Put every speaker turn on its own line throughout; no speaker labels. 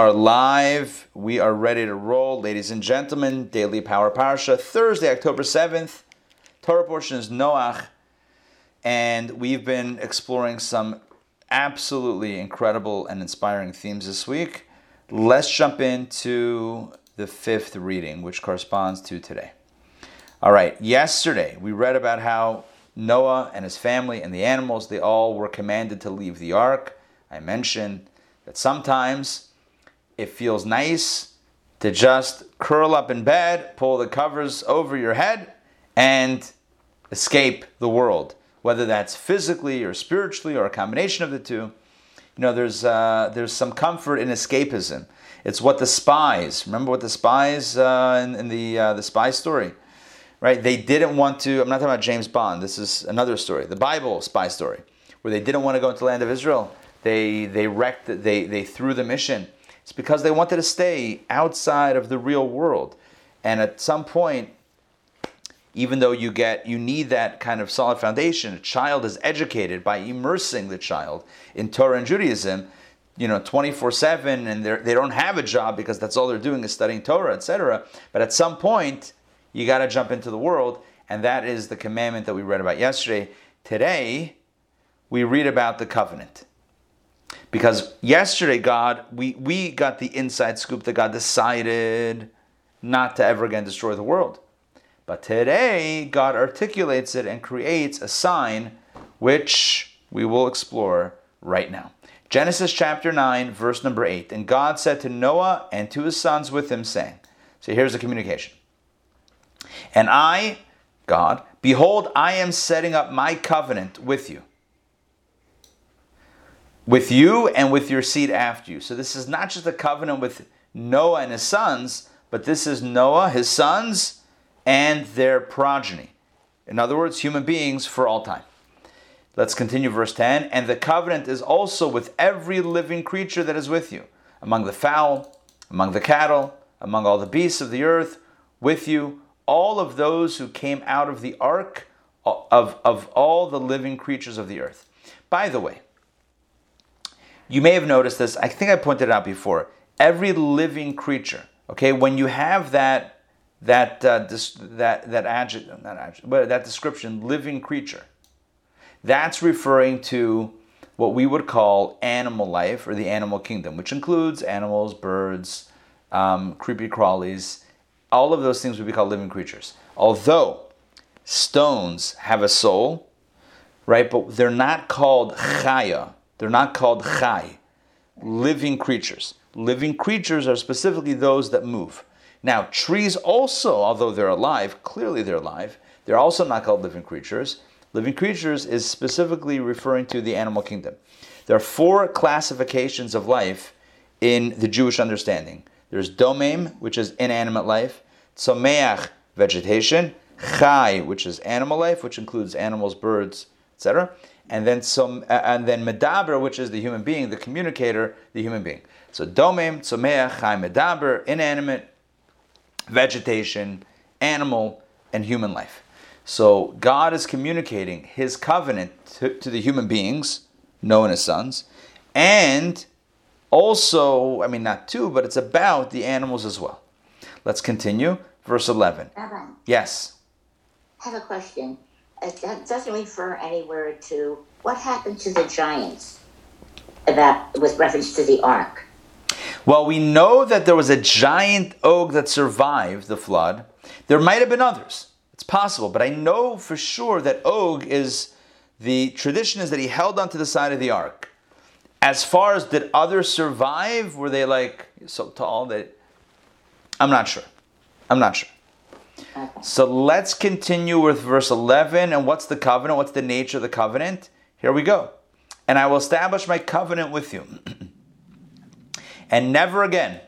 are live. We are ready to roll. Ladies and gentlemen, Daily Power Parsha, Thursday, October 7th. Torah portion is Noach. And we've been exploring some absolutely incredible and inspiring themes this week. Let's jump into the fifth reading, which corresponds to today. All right, yesterday we read about how Noah and his family and the animals, they all were commanded to leave the ark. I mentioned that sometimes it feels nice to just curl up in bed, pull the covers over your head, and escape the world, whether that's physically or spiritually or a combination of the two. You know, there's, uh, there's some comfort in escapism. It's what the spies, remember what the spies uh, in, in, the, uh, the spy story, right? They didn't want to, I'm not talking about James Bond, this is another story, the Bible spy story, where they didn't want to go into the land of Israel. They, they wrecked, they, they threw the mission it's because they wanted to stay outside of the real world. And at some point, even though you get you need that kind of solid foundation, a child is educated by immersing the child in Torah and Judaism, you know, 24/7 and they don't have a job because that's all they're doing is studying Torah, etc. But at some point, you got to jump into the world, and that is the commandment that we read about yesterday. Today, we read about the covenant. Because yesterday, God, we, we got the inside scoop that God decided not to ever again destroy the world. But today, God articulates it and creates a sign which we will explore right now. Genesis chapter 9, verse number 8. And God said to Noah and to his sons with him, saying, So here's the communication. And I, God, behold, I am setting up my covenant with you with you and with your seed after you. So this is not just a covenant with Noah and his sons, but this is Noah, his sons, and their progeny. In other words, human beings for all time. Let's continue verse 10. And the covenant is also with every living creature that is with you, among the fowl, among the cattle, among all the beasts of the earth, with you, all of those who came out of the ark of, of all the living creatures of the earth. By the way, you may have noticed this. I think I pointed out before. Every living creature, okay, when you have that that uh, dis- that that adjective, not adjective, but that description, living creature, that's referring to what we would call animal life or the animal kingdom, which includes animals, birds, um, creepy crawlies, all of those things would be called living creatures. Although stones have a soul, right, but they're not called chaya they're not called chai, living creatures. Living creatures are specifically those that move. Now, trees also, although they're alive, clearly they're alive, they're also not called living creatures. Living creatures is specifically referring to the animal kingdom. There are four classifications of life in the Jewish understanding. There's domem, which is inanimate life, tzomeach, vegetation, chai, which is animal life, which includes animals, birds, etc and then some, and then medaber, which is the human being, the communicator, the human being. So domem, tzomeach, chai, medaber, inanimate, vegetation, animal, and human life. So God is communicating His covenant to, to the human beings, Noah and his sons, and also, I mean, not two, but it's about the animals as well. Let's continue. Verse 11.
Rabbi,
Yes.
I have a question. It doesn't refer anywhere to what happened to the giants about with reference to the ark.
Well, we know that there was a giant Og that survived the flood. There might have been others. It's possible, but I know for sure that Og is the tradition is that he held onto the side of the ark. As far as did others survive, were they like so tall that I'm not sure. I'm not sure. So let's continue with verse 11. And what's the covenant? What's the nature of the covenant? Here we go. And I will establish my covenant with you. and never again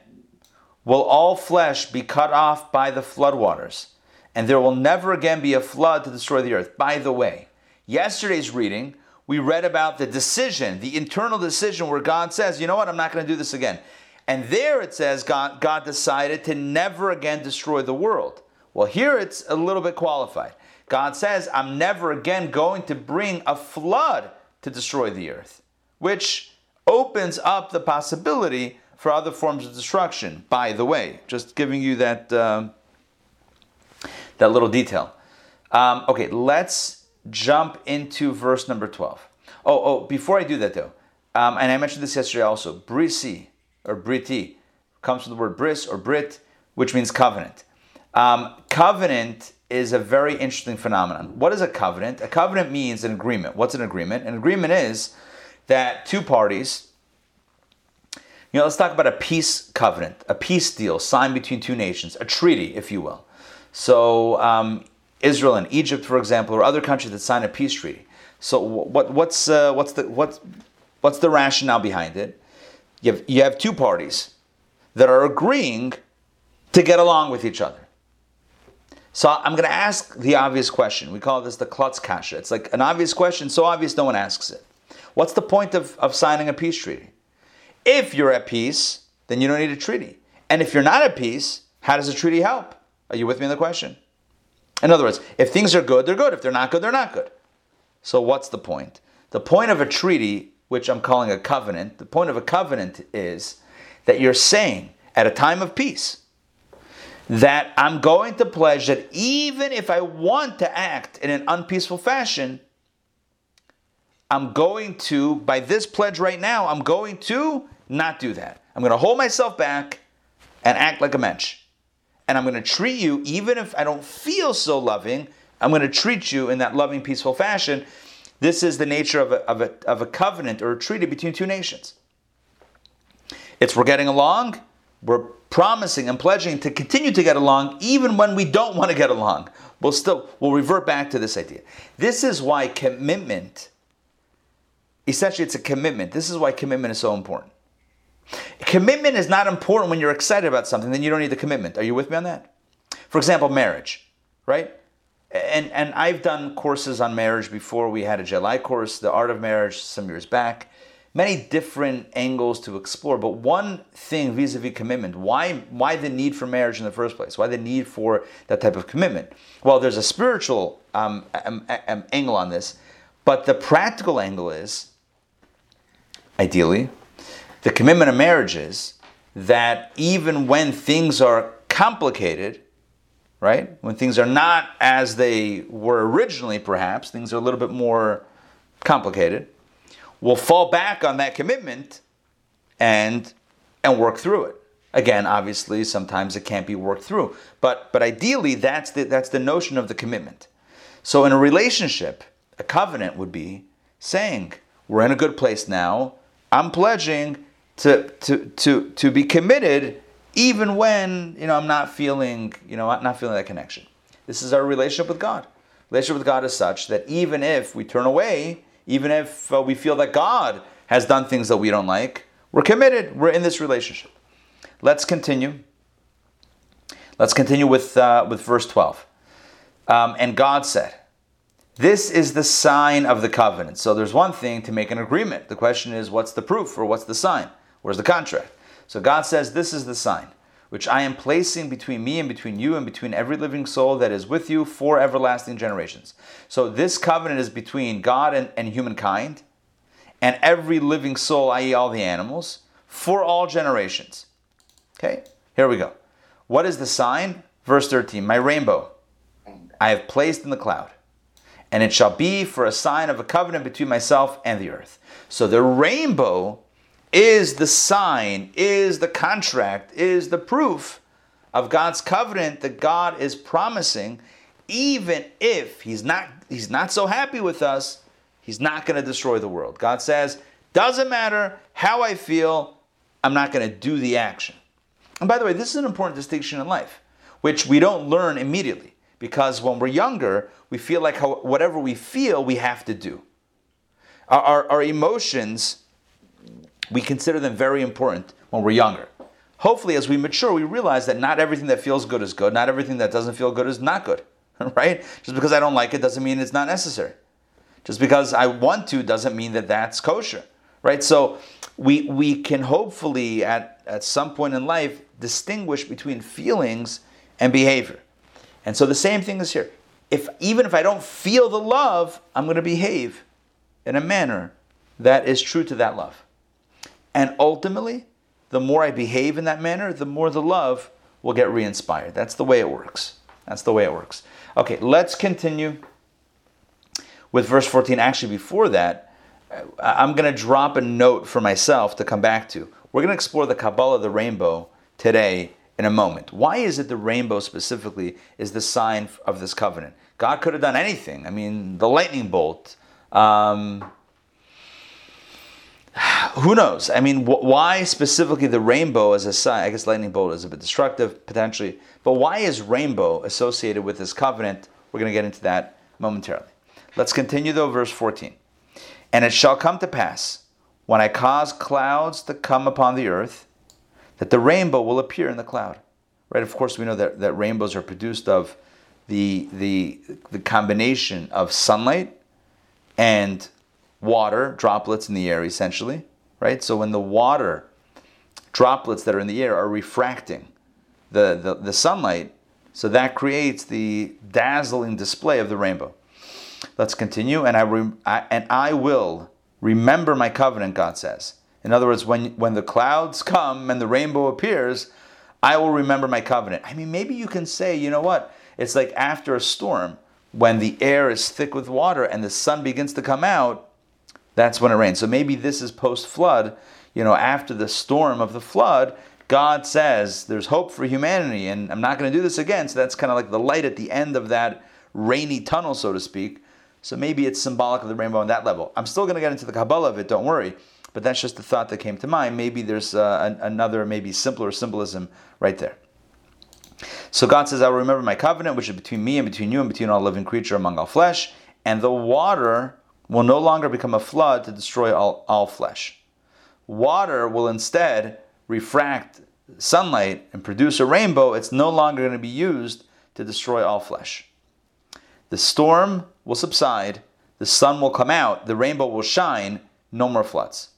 will all flesh be cut off by the floodwaters. And there will never again be a flood to destroy the earth. By the way, yesterday's reading, we read about the decision, the internal decision where God says, you know what, I'm not going to do this again. And there it says God, God decided to never again destroy the world. Well, here it's a little bit qualified. God says, I'm never again going to bring a flood to destroy the earth, which opens up the possibility for other forms of destruction. By the way, just giving you that uh, that little detail. Um, okay, let's jump into verse number twelve. Oh, oh, before I do that though, um, and I mentioned this yesterday also, brisi or briti comes from the word bris or brit, which means covenant. Um, covenant is a very interesting phenomenon. What is a covenant? A covenant means an agreement. What's an agreement? An agreement is that two parties, you know, let's talk about a peace covenant, a peace deal signed between two nations, a treaty, if you will. So, um, Israel and Egypt, for example, or other countries that sign a peace treaty. So, what, what's uh, what's the what's what's the rationale behind it? You have, you have two parties that are agreeing to get along with each other. So I'm going to ask the obvious question. We call this the klutz kasha. It's like an obvious question, so obvious no one asks it. What's the point of, of signing a peace treaty? If you're at peace, then you don't need a treaty. And if you're not at peace, how does a treaty help? Are you with me in the question? In other words, if things are good, they're good. If they're not good, they're not good. So what's the point? The point of a treaty, which I'm calling a covenant, the point of a covenant is that you're saying at a time of peace, that I'm going to pledge that even if I want to act in an unpeaceful fashion, I'm going to, by this pledge right now, I'm going to not do that. I'm going to hold myself back and act like a mensch. And I'm going to treat you, even if I don't feel so loving, I'm going to treat you in that loving, peaceful fashion. This is the nature of a, of a, of a covenant or a treaty between two nations. It's we're getting along, we're promising and pledging to continue to get along even when we don't want to get along. We'll still we'll revert back to this idea. This is why commitment essentially it's a commitment. This is why commitment is so important. Commitment is not important when you're excited about something, then you don't need the commitment. Are you with me on that? For example, marriage, right? And and I've done courses on marriage before. We had a July course, The Art of Marriage, some years back many different angles to explore. But one thing vis-a-vis commitment, why why the need for marriage in the first place? Why the need for that type of commitment? Well, there's a spiritual um, um, um, angle on this, but the practical angle is, ideally, the commitment of marriage is that even when things are complicated, right? When things are not as they were originally, perhaps things are a little bit more complicated will fall back on that commitment and and work through it. Again, obviously, sometimes it can't be worked through, but but ideally, that's the that's the notion of the commitment. So, in a relationship, a covenant would be saying, "We're in a good place now. I'm pledging to to to to be committed, even when you know I'm not feeling you know not feeling that connection." This is our relationship with God. Relationship with God is such that even if we turn away, even if uh, we feel that God has done things that we don't like, we're committed. We're in this relationship. Let's continue. Let's continue with, uh, with verse 12. Um, and God said, This is the sign of the covenant. So there's one thing to make an agreement. The question is, what's the proof or what's the sign? Where's the contract? So God says, This is the sign which I am placing between me and between you and between every living soul that is with you for everlasting generations. So this covenant is between God and, and humankind and every living soul, i.e., all the animals, for all generations. Okay, here we go. What is the sign? Verse 13 My rainbow I have placed in the cloud, and it shall be for a sign of a covenant between myself and the earth. So the rainbow is the sign, is the contract, is the proof of God's covenant that God is promising, even if He's not He's not so happy with us, He's not going to destroy the world. God says, doesn't matter how I feel, I'm not going to do the action. And by the way, this is an important distinction in life, which we don't learn immediately. Because when we're younger, we feel like whatever we feel, we have to do. Our, our, our emotions we consider them very important when we're younger. Hopefully, as we mature, we realize that not everything that feels good is good, not everything that doesn't feel good is not good, right? Just because I don't like it doesn't mean it's not necessary. Just because I want to doesn't mean that that's kosher, right? So we, we can hopefully, at, at some point in life, distinguish between feelings and behavior. And so the same thing is here. If, even if I don't feel the love, I'm going to behave in a manner that is true to that love. And ultimately, the more I behave in that manner, the more the love will get re inspired. That's the way it works. That's the way it works. Okay, let's continue with verse 14. Actually, before that, I'm going to drop a note for myself to come back to. We're going to explore the Kabbalah the rainbow today in a moment. Why is it the rainbow specifically is the sign of this covenant? God could have done anything. I mean, the lightning bolt. Um, who knows? I mean, wh- why specifically the rainbow as a sign? I guess lightning bolt is a bit destructive potentially, but why is rainbow associated with this covenant? We're going to get into that momentarily. Let's continue though, verse 14. And it shall come to pass when I cause clouds to come upon the earth that the rainbow will appear in the cloud. Right? Of course, we know that, that rainbows are produced of the, the, the combination of sunlight and water, droplets in the air essentially. Right? So when the water droplets that are in the air are refracting the, the, the sunlight, so that creates the dazzling display of the rainbow. Let's continue. And I, I, and I will remember my covenant, God says. In other words, when, when the clouds come and the rainbow appears, I will remember my covenant. I mean, maybe you can say, you know what? It's like after a storm, when the air is thick with water and the sun begins to come out, that's when it rains. So maybe this is post flood, you know, after the storm of the flood, God says there's hope for humanity and I'm not going to do this again. So that's kind of like the light at the end of that rainy tunnel, so to speak. So maybe it's symbolic of the rainbow on that level. I'm still going to get into the Kabbalah of it, don't worry. But that's just the thought that came to mind. Maybe there's uh, another, maybe simpler symbolism right there. So God says, I will remember my covenant, which is between me and between you and between all living creature among all flesh, and the water will no longer become a flood to destroy all, all flesh. Water will instead refract sunlight and produce a rainbow. It's no longer going to be used to destroy all flesh. The storm will subside, the sun will come out, the rainbow will shine, no more floods.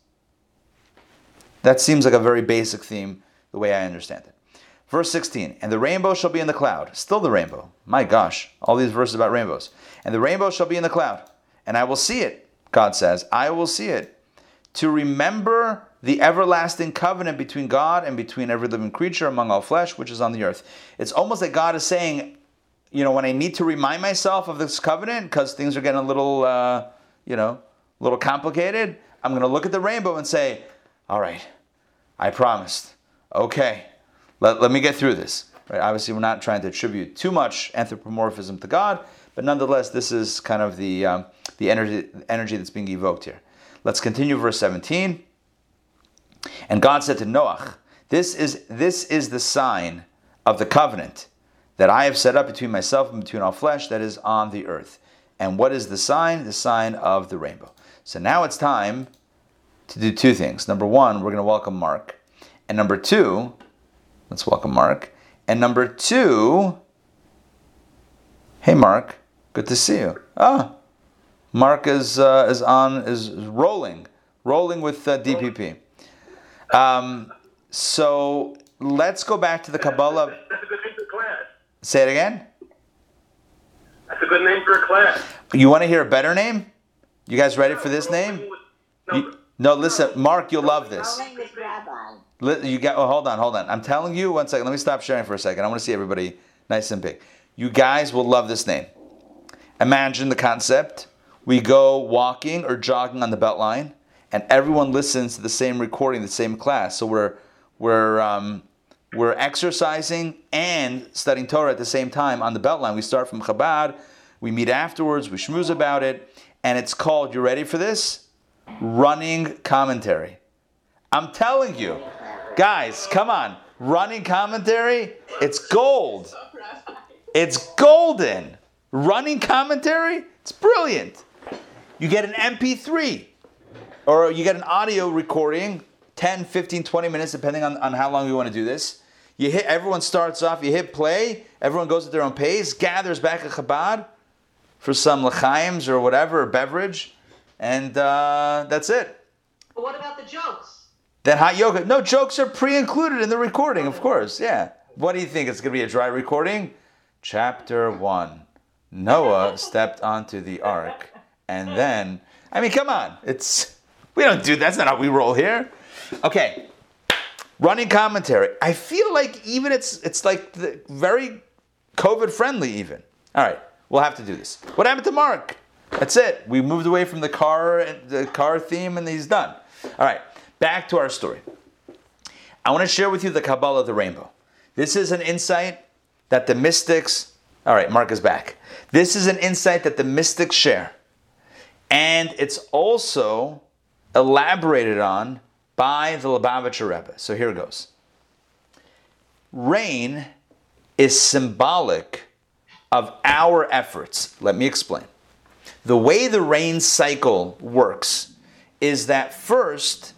That seems like a very basic theme, the way I understand it. Verse 16, and the rainbow shall be in the cloud. Still the rainbow. My gosh, all these verses about rainbows. And the rainbow shall be in the cloud, and I will see it, God says. I will see it. To remember the everlasting covenant between God and between every living creature among all flesh, which is on the earth. It's almost like God is saying, you know, when I need to remind myself of this covenant because things are getting a little, uh, you know, a little complicated, I'm going to look at the rainbow and say, all right, I promised. Okay, let, let me get through this. Right? Obviously, we're not trying to attribute too much anthropomorphism to God, but nonetheless, this is kind of the, um, the energy, energy that's being evoked here. Let's continue verse 17. And God said to Noach, this is, this is the sign of the covenant that I have set up between myself and between all flesh that is on the earth. And what is the sign? The sign of the rainbow. So now it's time to do two things. Number one, we're going to welcome Mark. And number two, let's welcome Mark. And number two, hey Mark, good to see you. Ah, Mark is uh, is on is rolling, rolling with uh, DPP. Um, so let's go back to the Kabbalah.
That's a good name for class.
Say it again.
That's a good name for a class.
You want to hear a better name? You guys ready for this name?
No,
You- no, listen, Mark, you'll love this.
My name is Rabbi.
You got. Oh, hold on, hold on. I'm telling you. One second. Let me stop sharing for a second. I want to see everybody nice and big. You guys will love this name. Imagine the concept. We go walking or jogging on the Beltline, and everyone listens to the same recording, the same class. So we're we're um, we're exercising and studying Torah at the same time on the Beltline. We start from Chabad. We meet afterwards. We schmooze about it, and it's called. You ready for this? Running commentary. I'm telling you, guys, come on. Running commentary, it's gold. It's golden. Running commentary, it's brilliant. You get an MP3 or you get an audio recording, 10, 15, 20 minutes, depending on, on how long you want to do this. You hit, everyone starts off, you hit play, everyone goes at their own pace, gathers back at Chabad for some l'chaims or whatever, or beverage, and uh, that's it.
But what about the jokes?
Then hot yoga. No, jokes are pre-included in the recording, of course. Yeah. What do you think? It's going to be a dry recording? Chapter 1. Noah stepped onto the ark. And then, I mean, come on. It's we don't do that's not how we roll here. Okay. Running commentary. I feel like even it's it's like the, very COVID friendly even. All right, we'll have to do this. What happened to Mark? That's it. We moved away from the car the car theme and he's done. All right, back to our story. I want to share with you the Kabbalah of the rainbow. This is an insight that the mystics all right, Mark is back. This is an insight that the mystics share. And it's also elaborated on by the Lubavitcher Rebbe. So here it goes. Rain is symbolic of our efforts. Let me explain. The way the rain cycle works is that first,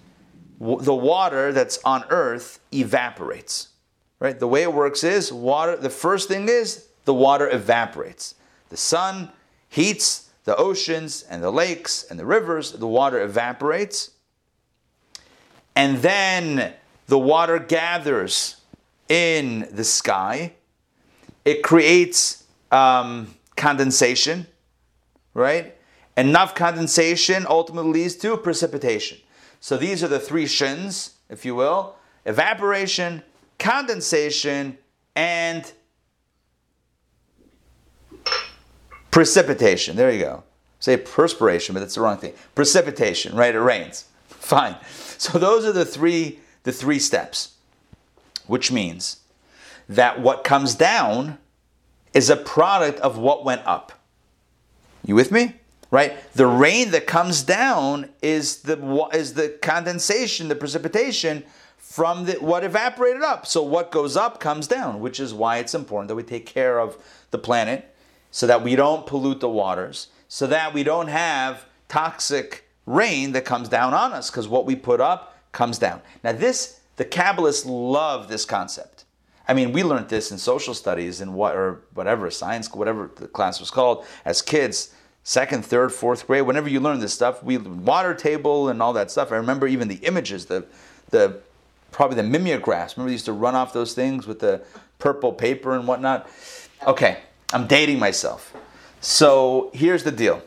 the water that's on earth evaporates. Right? The way it works is water, the first thing is the water evaporates. The sun heats the oceans and the lakes and the rivers, the water evaporates. And then the water gathers in the sky. It creates um, condensation, right? Enough condensation ultimately leads to precipitation. So these are the three shins, if you will evaporation, condensation, and Precipitation. There you go. Say perspiration, but that's the wrong thing. Precipitation, right? It rains. Fine. So those are the three the three steps. Which means that what comes down is a product of what went up. You with me? Right? The rain that comes down is the is the condensation, the precipitation from the, what evaporated up. So what goes up comes down, which is why it's important that we take care of the planet so that we don't pollute the waters, so that we don't have toxic rain that comes down on us, because what we put up comes down. Now, this, the Kabbalists love this concept. I mean, we learned this in social studies and what or whatever science, whatever the class was called, as kids, second, third, fourth grade. Whenever you learn this stuff, we water table and all that stuff. I remember even the images, the the probably the mimeographs. Remember they used to run off those things with the purple paper and whatnot. Okay, I'm dating myself. So here's the deal.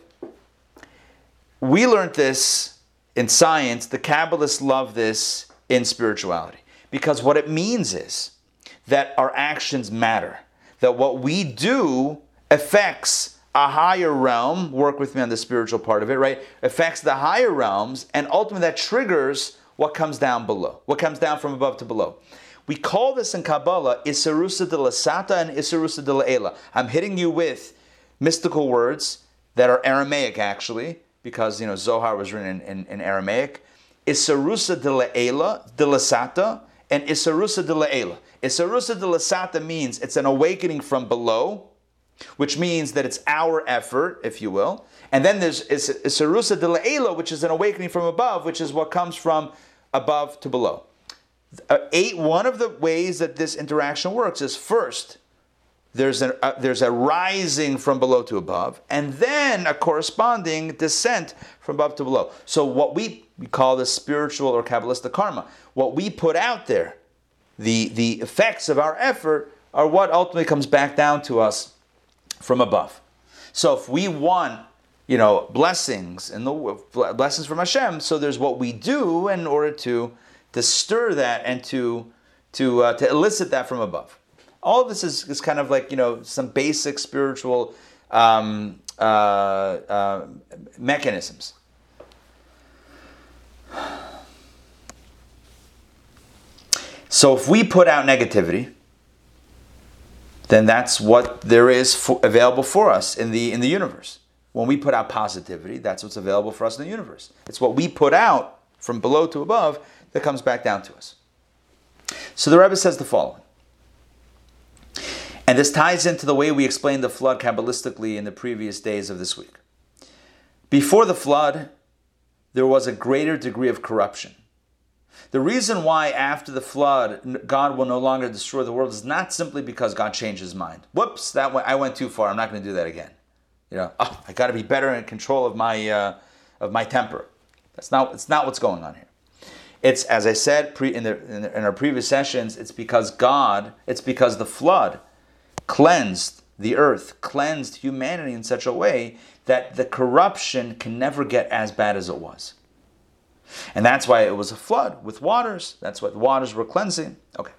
We learned this in science. The Kabbalists love this in spirituality because what it means is that our actions matter, that what we do affects a higher realm. Work with me on the spiritual part of it, right? Affects the higher realms, and ultimately that triggers what comes down below, what comes down from above to below. We call this in Kabbalah Isarusa de la Sata and Isarusa de la Ela. I'm hitting you with mystical words that are Aramaic actually, because you know Zohar was written in, in, in Aramaic. Isarusa de la Ela, de la Sata, and Isarusa de la Ela. Isarusa de la Sata means it's an awakening from below, which means that it's our effort, if you will. And then there's Isarusa de la Ela, which is an awakening from above, which is what comes from above to below. Uh, eight, one of the ways that this interaction works is first, there's a, uh, there's a rising from below to above, and then a corresponding descent from above to below. So, what we, we call the spiritual or Kabbalistic karma, what we put out there, the, the effects of our effort, are what ultimately comes back down to us from above. So, if we want you know blessings and the blessings from Hashem, so there's what we do in order to to stir that and to to uh, to elicit that from above. All of this is, is kind of like you know some basic spiritual um, uh, uh, mechanisms. So if we put out negativity, then that's what there is for, available for us in the in the universe. When we put out positivity, that's what's available for us in the universe. It's what we put out from below to above that comes back down to us. So the Rebbe says the following. And this ties into the way we explained the flood Kabbalistically in the previous days of this week. Before the flood, there was a greater degree of corruption. The reason why after the flood God will no longer destroy the world is not simply because God changed his mind. Whoops, that went, I went too far. I'm not going to do that again. You know, oh, I got to be better in control of my uh, of my temper. That's not. It's not what's going on here. It's as I said pre, in, the, in, the, in our previous sessions. It's because God. It's because the flood cleansed the earth, cleansed humanity in such a way that the corruption can never get as bad as it was. And that's why it was a flood with waters. That's what the waters were cleansing. Okay.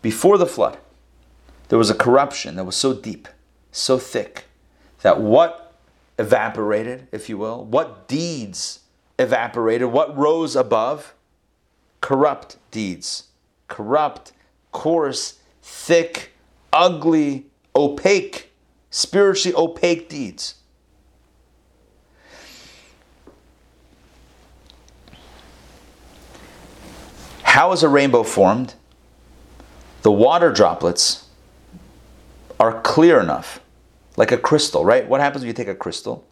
Before the flood, there was a corruption that was so deep, so thick, that what evaporated, if you will, what deeds evaporated, what rose above? Corrupt deeds. Corrupt, coarse, thick, ugly, opaque, spiritually opaque deeds. How is a rainbow formed? The water droplets are clear enough, like a crystal, right? What happens when you take a crystal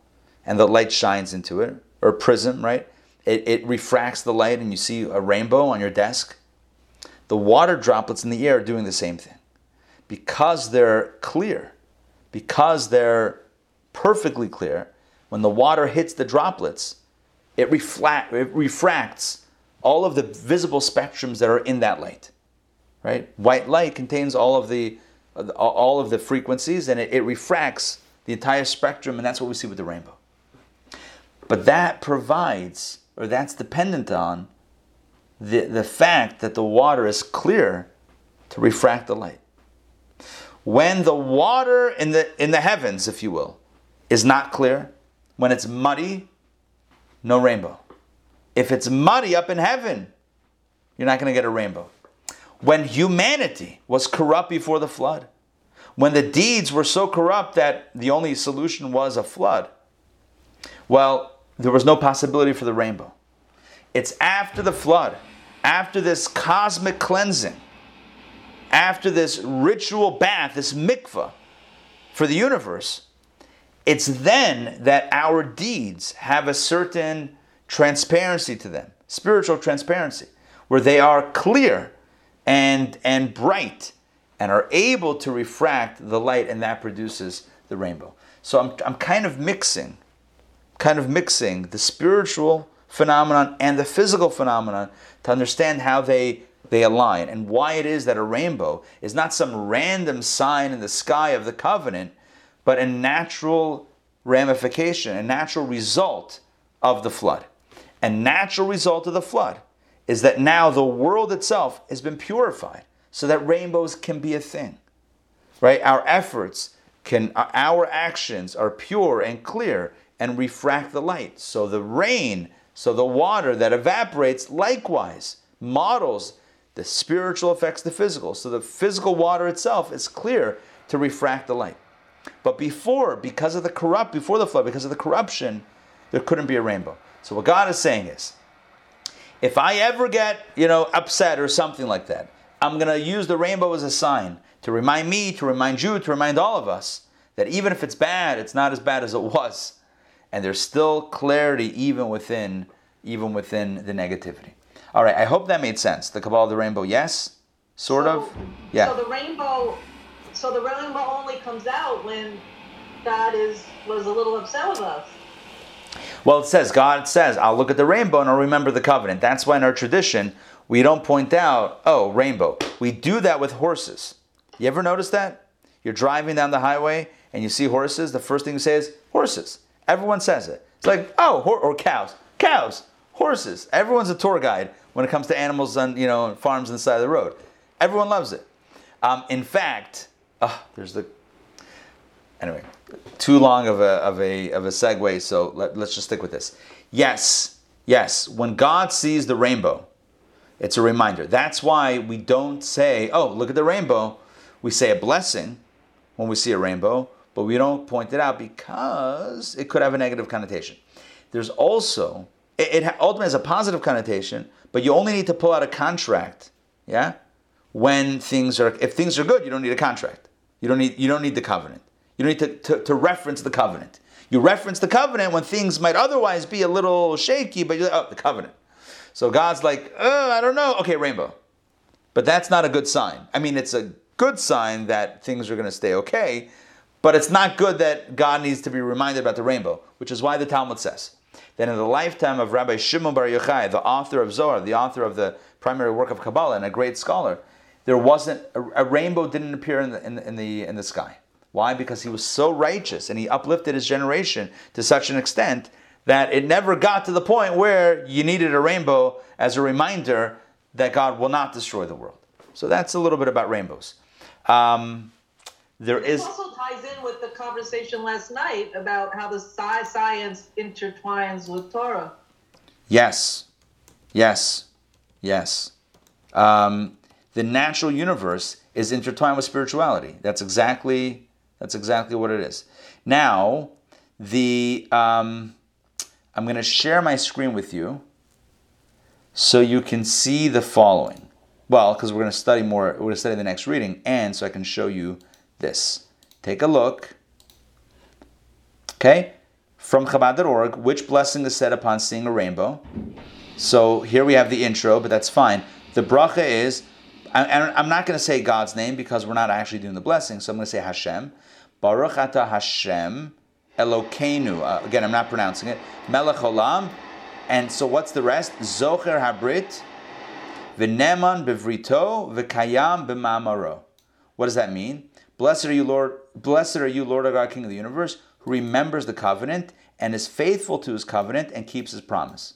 and the light shines into it, or prism, right? It, it refracts the light and you see a rainbow on your desk. The water droplets in the air are doing the same thing. Because they're clear, because they're perfectly clear, when the water hits the droplets, it, reflect, it refracts all of the visible spectrums that are in that light. Right? White light contains all of the all of the frequencies and it, it refracts the entire spectrum, and that's what we see with the rainbow. But that provides, or that's dependent on, the, the fact that the water is clear to refract the light. When the water in the in the heavens, if you will, is not clear, when it's muddy, no rainbow. If it's muddy up in heaven, you're not going to get a rainbow. When humanity was corrupt before the flood, when the deeds were so corrupt that the only solution was a flood, well, there was no possibility for the rainbow. It's after the flood, after this cosmic cleansing, after this ritual bath, this mikvah for the universe, it's then that our deeds have a certain transparency to them, spiritual transparency, where they are clear and, and bright and are able to refract the light, and that produces the rainbow. So I'm, I'm kind of mixing, kind of mixing the spiritual phenomenon and the physical phenomenon to understand how they they align and why it is that a rainbow is not some random sign in the sky of the covenant, but a natural ramification, a natural result of the flood. A natural result of the flood is that now the world itself has been purified so that rainbows can be a thing. Right? Our efforts can our actions are pure and clear and refract the light. So the rain, so the water that evaporates likewise models the spiritual affects the physical. So the physical water itself is clear to refract the light. But before, because of the corrupt, before the flood, because of the corruption, there couldn't be a rainbow. So what God is saying is, if I ever get, you know, upset or something like that, I'm going to use the rainbow as a sign to remind me, to remind you, to remind all of us that even if it's bad, it's not as bad as it was. And there's still clarity even within even within the negativity. All right, I hope that made sense. The Kabbalah of the Rainbow, yes? Sort
So-
of? Yeah.
So the rainbow, so the rainbow only comes out when God is was a little upset with us.
Well, it says, God says, I'll look at the rainbow and I'll remember the covenant. That's why in our tradition, we don't point out, oh, rainbow. We do that with horses. You ever notice that? You're driving down the highway and you see horses, the first thing you say is, horses. Everyone says it. It's like, oh, hor- or cows. Cows, horses. Everyone's a tour guide when it comes to animals on, you know, farms on the side of the road. Everyone loves it. Um, in fact, ah, there's the anyway, too long of a of a of a segue. So let, let's just stick with this. Yes, yes. When God sees the rainbow, it's a reminder. That's why we don't say, "Oh, look at the rainbow." We say a blessing when we see a rainbow, but we don't point it out because it could have a negative connotation. There's also it, it ultimately has a positive connotation, but you only need to pull out a contract, yeah, when things are if things are good, you don't need a contract. You don't need you don't need the covenant. You don't need to, to, to reference the covenant. You reference the covenant when things might otherwise be a little shaky, but you're like, oh, the covenant. So God's like, oh, I don't know. Okay, rainbow. But that's not a good sign. I mean, it's a good sign that things are going to stay okay, but it's not good that God needs to be reminded about the rainbow, which is why the Talmud says that in the lifetime of Rabbi Shimon Bar Yochai, the author of Zohar, the author of the primary work of Kabbalah, and a great scholar, there wasn't a, a rainbow didn't appear in the, in, in the in the sky. Why? Because he was so righteous and he uplifted his generation to such an extent that it never got to the point where you needed a rainbow as a reminder that God will not destroy the world. So that's a little bit about rainbows. Um, there is.
Ties in with the conversation last night about how the sci- science intertwines with Torah.
Yes, yes, yes. Um, the natural universe is intertwined with spirituality. That's exactly that's exactly what it is. Now, the um, I'm going to share my screen with you so you can see the following. Well, because we're going to study more, we're going to study the next reading, and so I can show you this. Take a look. Okay, from Chabad.org, which blessing is said upon seeing a rainbow? So here we have the intro, but that's fine. The bracha is, I- I'm not going to say God's name because we're not actually doing the blessing, so I'm going to say Hashem. Baruch ata Hashem Elokeinu. Uh, again, I'm not pronouncing it. Melech Olam. And so what's the rest? Zocher Habrit, V'neman Bevrito, V'kayam B'mamaro. What does that mean? Blessed are you, Lord. Blessed are you, Lord our God, King of the universe, who remembers the covenant and is faithful to his covenant and keeps his promise.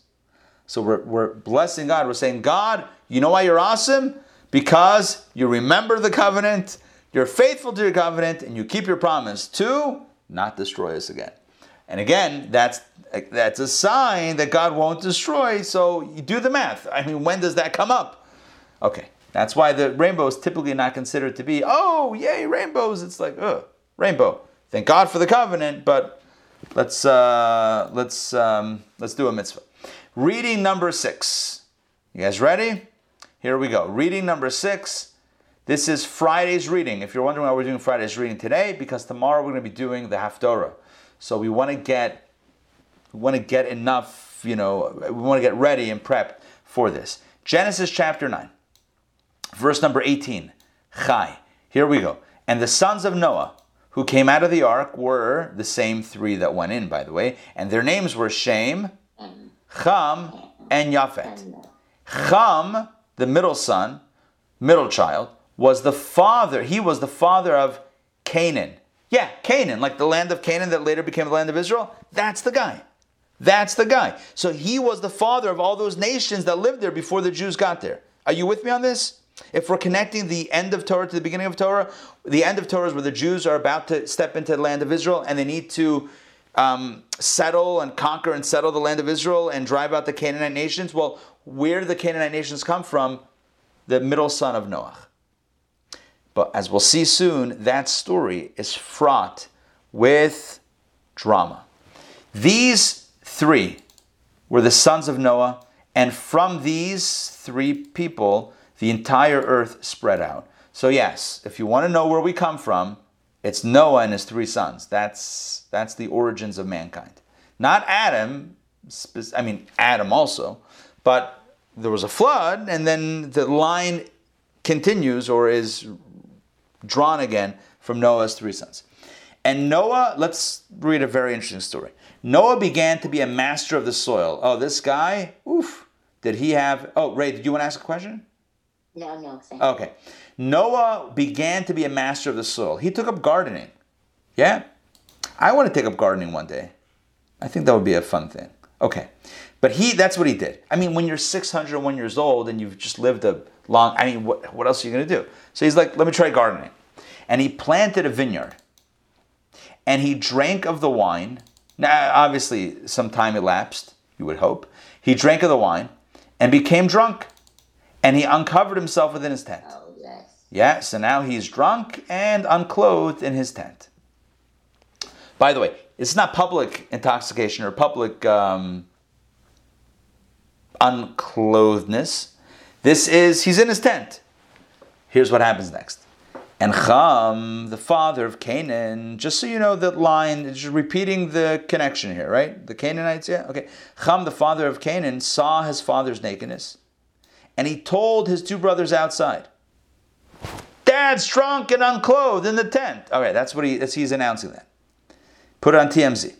So we're, we're blessing God. We're saying, God, you know why you're awesome? Because you remember the covenant, you're faithful to your covenant, and you keep your promise to not destroy us again. And again, that's that's a sign that God won't destroy. So you do the math. I mean, when does that come up? Okay, that's why the rainbow is typically not considered to be, oh, yay, rainbows. It's like, ugh, rainbow. Thank God for the covenant, but let's uh, let's um, let's do a mitzvah. Reading number six. You guys ready? Here we go. Reading number six. This is Friday's reading. If you're wondering why we're doing Friday's reading today, because tomorrow we're going to be doing the Haftorah. So we want to get we want to get enough, you know, we want to get ready and prepped for this. Genesis chapter 9, verse number 18. Chai. Here we go. And the sons of Noah who came out of the ark were the same three that went in, by the way, and their names were Shem, Cham, and Yafet. Cham, the middle son, middle child, was the father, he was the father of Canaan. Yeah, Canaan, like the land of Canaan that later became the land of Israel. That's the guy. That's the guy. So he was the father of all those nations that lived there before the Jews got there. Are you with me on this? If we're connecting the end of Torah to the beginning of Torah, the end of Torah is where the Jews are about to step into the land of Israel and they need to um, settle and conquer and settle the land of Israel and drive out the Canaanite nations. Well, where do the Canaanite nations come from? The middle son of Noah. But as we'll see soon, that story is fraught with drama. These three were the sons of Noah, and from these three people, the entire earth spread out. So, yes, if you want to know where we come from, it's Noah and his three sons. That's, that's the origins of mankind. Not Adam, I mean, Adam also, but there was a flood, and then the line continues or is drawn again from Noah's three sons. And Noah, let's read a very interesting story. Noah began to be a master of the soil. Oh, this guy, oof, did he have. Oh, Ray, did you want to ask a question?
No, no.
Okay. Noah began to be a master of the soil. He took up gardening. Yeah? I want to take up gardening one day. I think that would be a fun thing. Okay. But he that's what he did. I mean, when you're 601 years old and you've just lived a long I mean, what, what else are you going to do? So he's like, "Let me try gardening." And he planted a vineyard. And he drank of the wine. Now, obviously, some time elapsed, you would hope. He drank of the wine and became drunk. And he uncovered himself within his tent.
Oh, yes.
Yeah, so now he's drunk and unclothed in his tent. By the way, it's not public intoxication or public um, unclothedness. This is, he's in his tent. Here's what happens next. And Cham, the father of Canaan, just so you know that line, just repeating the connection here, right? The Canaanites, yeah? Okay. Cham, the father of Canaan, saw his father's nakedness, and he told his two brothers outside. Dad's drunk and unclothed in the tent. All right, that's what he, that's, he's announcing that. Put it on TMZ.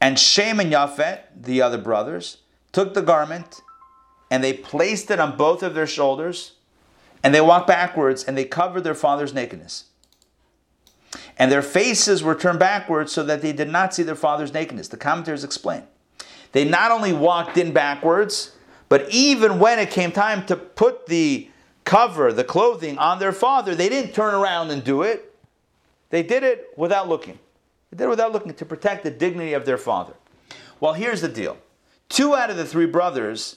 And Shem and Yafet, the other brothers, took the garment and they placed it on both of their shoulders and they walked backwards and they covered their father's nakedness. And their faces were turned backwards so that they did not see their father's nakedness. The commentators explain. They not only walked in backwards, but even when it came time to put the cover, the clothing on their father, they didn't turn around and do it. They did it without looking. They did it without looking to protect the dignity of their father. Well, here's the deal two out of the three brothers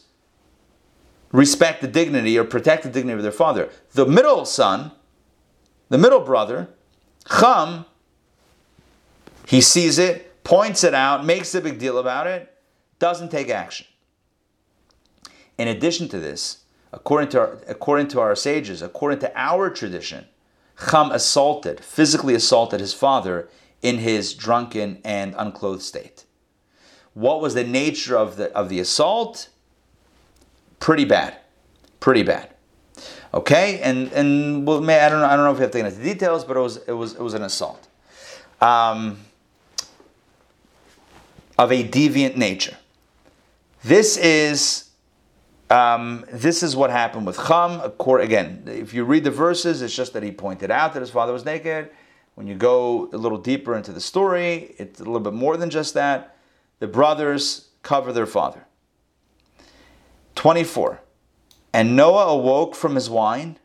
respect the dignity or protect the dignity of their father. The middle son, the middle brother, Chum, he sees it, points it out, makes a big deal about it, doesn't take action. In addition to this, according to our, according to our sages, according to our tradition, Cham assaulted, physically assaulted his father in his drunken and unclothed state. What was the nature of the of the assault? Pretty bad, pretty bad. Okay, and and well, I don't know. I don't know if we have to get into the details, but it was it was it was an assault um, of a deviant nature. This is um, this is what happened with Cham. Again, if you read the verses, it's just that he pointed out that his father was naked. When you go a little deeper into the story, it's a little bit more than just that. The brothers cover their father. 24. And Noah awoke from his wine,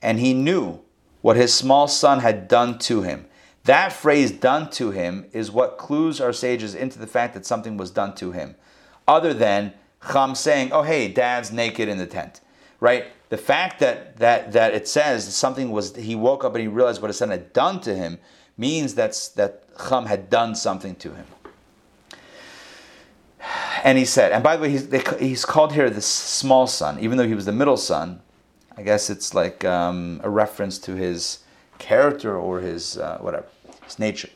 and he knew what his small son had done to him. That phrase, done to him, is what clues our sages into the fact that something was done to him, other than Cham saying, oh, hey, dad's naked in the tent, right? The fact that, that, that it says something was, he woke up and he realized what his son had done to him means that's, that Cham had done something to him. And he said, and by the way, he's, they, he's called here the small son, even though he was the middle son. I guess it's like um, a reference to his character or his uh, whatever, his nature.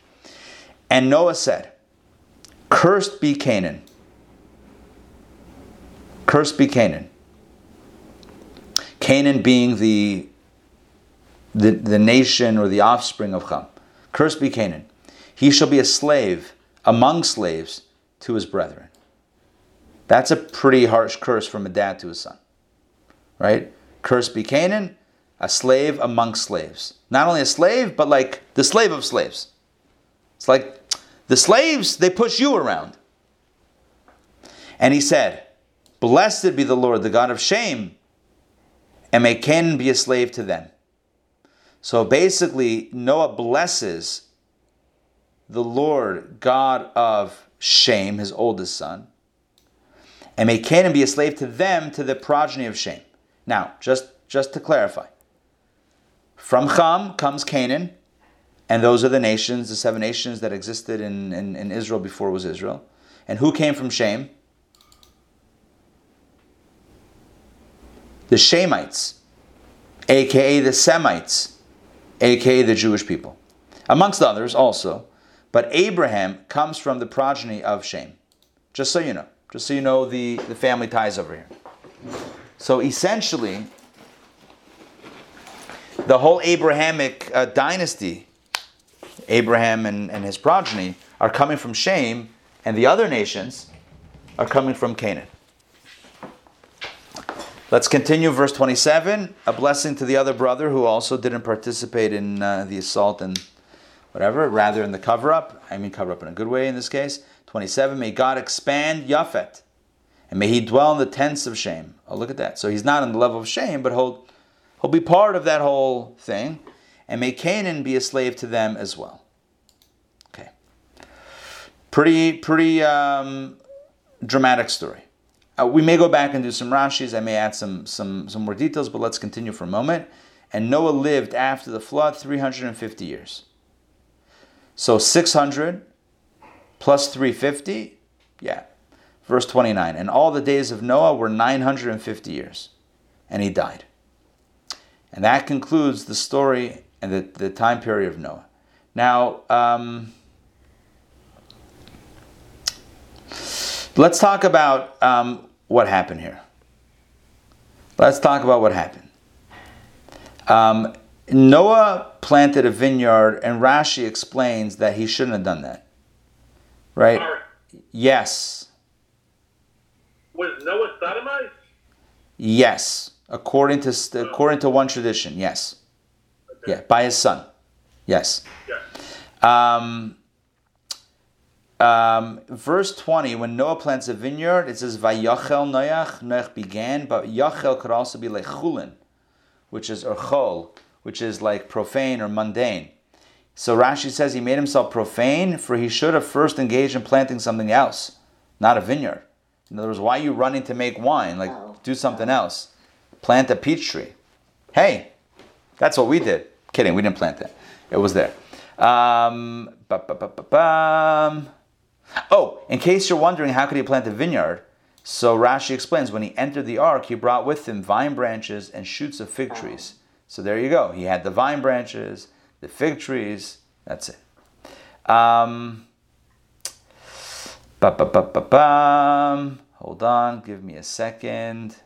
And Noah said, Cursed be Canaan. Cursed be Canaan. Canaan being the, the, the nation or the offspring of Ham. Cursed be Canaan. He shall be a slave among slaves to his brethren. That's a pretty harsh curse from a dad to his son. Right? Cursed be Canaan, a slave among slaves. Not only a slave, but like the slave of slaves. It's like the slaves, they push you around. And he said, Blessed be the Lord, the God of Shem, and may Canaan be a slave to them. So basically, Noah blesses the Lord, God of Shem, his oldest son, and may Canaan be a slave to them, to the progeny of Shem. Now, just, just to clarify, from Cham comes Canaan, and those are the nations, the seven nations that existed in, in, in Israel before it was Israel. And who came from Shem? The Shemites, aka the Semites, aka the Jewish people, amongst others also. But Abraham comes from the progeny of Shem, just so you know just so you know the, the family ties over here. So essentially, the whole Abrahamic uh, dynasty, Abraham and, and his progeny, are coming from Shem, and the other nations are coming from Canaan. Let's continue, verse 27. A blessing to the other brother who also didn't participate in uh, the assault and whatever, rather in the cover up. I mean, cover up in a good way in this case. 27, may God expand Yafet, and may he dwell in the tents of Shem. Oh, look at that. So he's not on the level of Shem, but he'll, he'll be part of that whole thing. And may Canaan be a slave to them as well. Okay. Pretty, pretty um, dramatic story. Uh, we may go back and do some Rashis. I may add some, some, some more details, but let's continue for a moment. And Noah lived after the flood 350 years. So 600 plus 350, yeah. Verse 29 And all the days of Noah were 950 years, and he died. And that concludes the story and the, the time period of Noah. Now, um, let's talk about um, what happened here. Let's talk about what happened. Um, Noah planted a vineyard, and Rashi explains that he shouldn't have done that. Right? Yes.
Was Noah sodomized?
Yes. According to according to one tradition, yes. Okay. Yeah, by his son. Yes.
Yeah.
Um, Um, verse 20, when Noah plants a vineyard, it says, Vayachel Noach, Noach began, but Yachel could also be like chulin, which is, or chol, which is like profane or mundane. So Rashi says he made himself profane, for he should have first engaged in planting something else, not a vineyard. In other words, why are you running to make wine? Like,
Oh.
do something else. Plant a peach tree. Hey, that's what we did. Kidding, we didn't plant it. It was there. Um, ba, ba, ba. Oh, in case you're wondering, how could he plant a vineyard? So Rashi explains when he entered the ark, he brought with him vine branches and shoots of fig trees. So there you go. He had the vine branches, the fig trees. That's it. Um. Hold on, give me a second.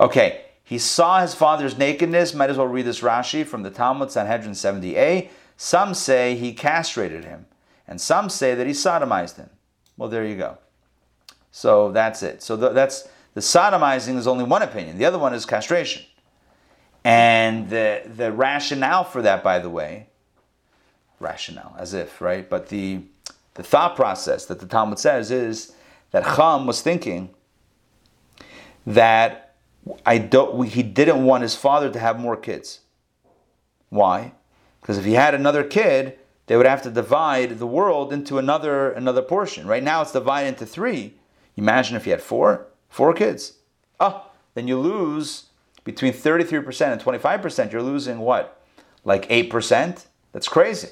Okay, he saw his father's nakedness. Might as well read this Rashi from the Talmud Sanhedrin 70a. Some say he castrated him, and some say that he sodomized him. Well, there you go. So that's it. So th- that's the sodomizing is only one opinion. The other one is castration. And the the rationale for that, by the way, rationale, as if, right? But the the thought process that the Talmud says is that Cham was thinking that I don't. He didn't want his father to have more kids. Why? Because if he had another kid, they would have to divide the world into another another portion. Right now, it's divided into three. Imagine if you had four four kids. Oh, then you lose between thirty three percent and twenty five percent. You're losing what, like eight percent? That's crazy.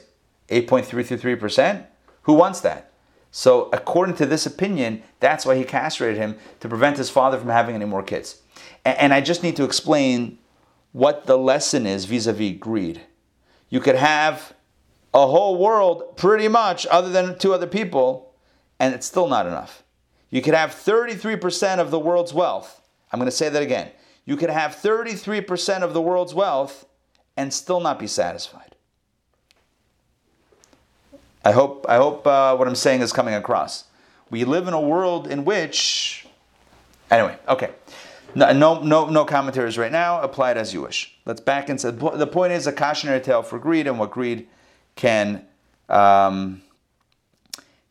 Eight point three three three percent. Who wants that? So, according to this opinion, that's why he castrated him to prevent his father from having any more kids. And, and I just need to explain what the lesson is vis a vis greed. You could have a whole world pretty much other than two other people, and it's still not enough. You could have 33% of the world's wealth. I'm going to say that again. You could have 33% of the world's wealth and still not be satisfied. I hope, I hope uh, what I'm saying is coming across. We live in a world in which, anyway, okay. No, no, no, no commentaries right now. Apply it as you wish. Let's back and say the point is a cautionary tale for greed and what greed can um,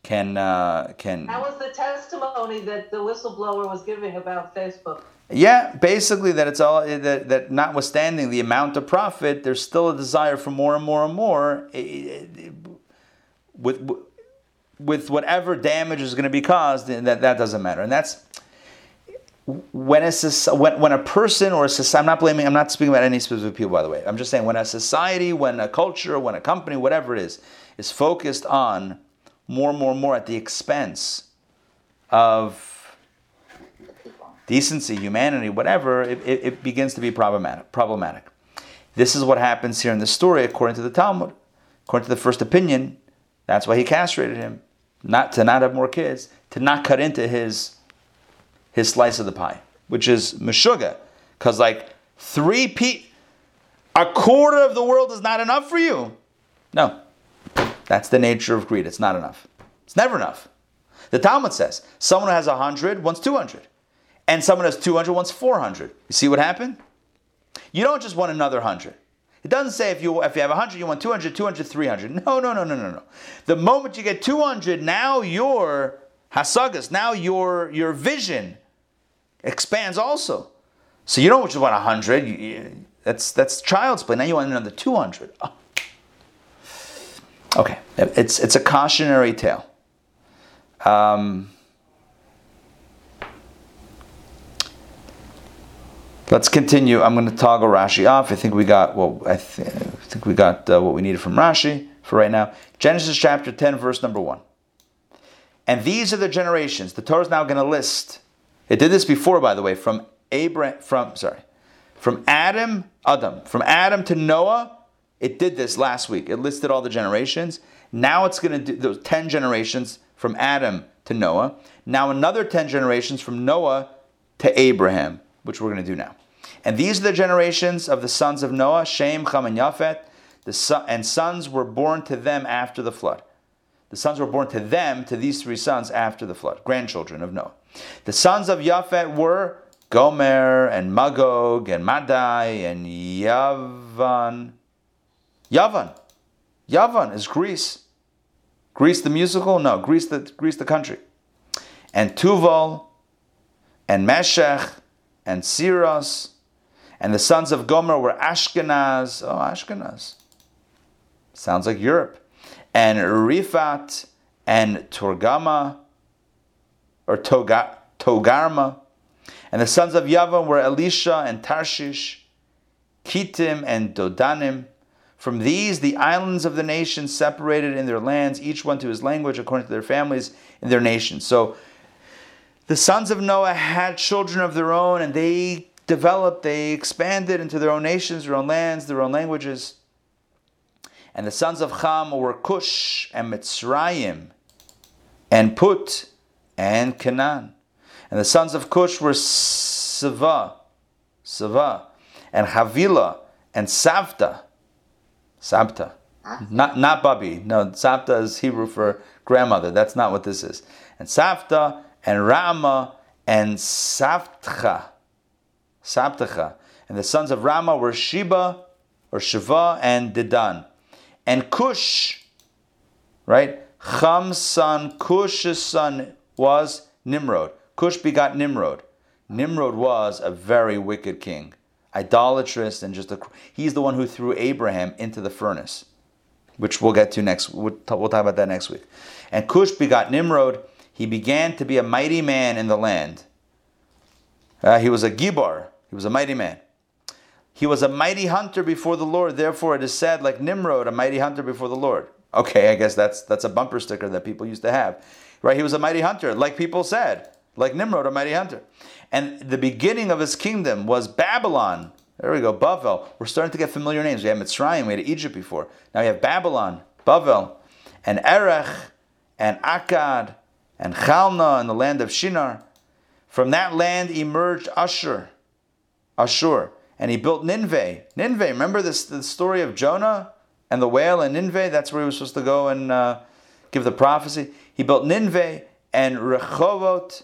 can uh, can.
That was the testimony that the whistleblower was giving about Facebook.
Yeah, basically that it's all that that notwithstanding the amount of profit, there's still a desire for more and more and more. eh, eh, With with whatever damage is going to be caused, that that doesn't matter, and that's when a when, when a person or a society, I'm not blaming, I'm not speaking about any specific people, by the way. I'm just saying when a society, when a culture, when a company, whatever it is, is focused on more and more and more at the expense of decency, humanity, whatever, it, it, it begins to be problematic. Problematic. This is what happens here in the story, according to the Talmud, according to the first opinion. That's why he castrated him, not to not have more kids, to not cut into his his slice of the pie, which is meshuga, because like three pe, a quarter of the world is not enough for you. No, that's the nature of greed. It's not enough. It's never enough. The Talmud says someone who has hundred wants two hundred, and someone who has two hundred wants four hundred. You see what happened? You don't just want another hundred. It doesn't say if you if you have 100, you want 200, 200, 300. No, no, no, no, no, no. The moment you get 200, now your hasagas, now your your vision expands also. So you don't just want 100. You, you, that's that's child's play. Now you want another 200. Oh. Okay, it's it's a cautionary tale. Um, let's continue. I'm going to toggle Rashi off. I think we got well. I, th- I think we got uh, what we needed from Rashi for right now. Genesis chapter 10, verse number one. And these are the generations. The Torah is now going to list. It did this before, by the way, from Abraham. From sorry, from Adam, Adam, from Adam to Noah. It did this last week. It listed all the generations. Now it's going to do those 10 generations from Adam to Noah. Now another 10 generations from Noah to Abraham, which we're going to do now. And these are the generations of the sons of Noah, Shem, Cham, and Yafet. The son, and sons were born to them after the flood. The sons were born to them, to these three sons after the flood, grandchildren of Noah. The sons of Yafet were Gomer and Magog and Madai and Yavan. Yavan. Yavan is Greece. Grease the musical? No, Greece the Greece the country. And Tuval, and Meshech, and Siros, and the sons of Gomer were Ashkenaz. Oh, Ashkenaz. Sounds like Europe. And Rifat, and Torgama, or Toga, Togarma. And the sons of Yavan were Elisha and Tarshish, Kittim and Dodanim. From these, the islands of the nations separated in their lands, each one to his language, according to their families in their nations. So the sons of Noah had children of their own, and they developed, they expanded into their own nations, their own lands, their own languages. And the sons of Ham were Cush and Mitzrayim, and Put and Canaan. And the sons of Cush were Sava, Sava, and Havila, and Savta. Sabta. Ah. Not, not Bubby. No, Sabta is Hebrew for grandmother. That's not what this is. And Savta, and Rama, and Savtcha. Sabtacha. And the sons of Rama were Sheba, or Shiva, and Dedan. And Cush, right? Cham's son, Cush's son was Nimrod. Cush begot Nimrod. Nimrod was a very wicked king, idolatrous, and just a. He's the one who threw Abraham into the furnace, which we'll get to next. We'll talk, we'll talk about that next week. And Cush begot Nimrod. He began to be a mighty man in the land. Uh, he was a gibar. He was a mighty man. He was a mighty hunter before the Lord. Therefore, it is said, like Nimrod, a mighty hunter before the Lord. Okay, I guess that's that's a bumper sticker that people used to have, right? He was a mighty hunter, like people said, like Nimrod, a mighty hunter. And the beginning of his kingdom was Babylon. There we go, Bavel. We're starting to get familiar names. We had Mitzrayim, we had Egypt before. Now we have Babylon, Bavel, and Erech, and Akkad, and Chalna in the land of Shinar. From that land emerged Ashur, Ashur, and he built Nineveh. Nineveh, remember this the story of Jonah and the whale in Nineveh? That's where he was supposed to go and uh, give the prophecy. He built Nineveh and Rehovot,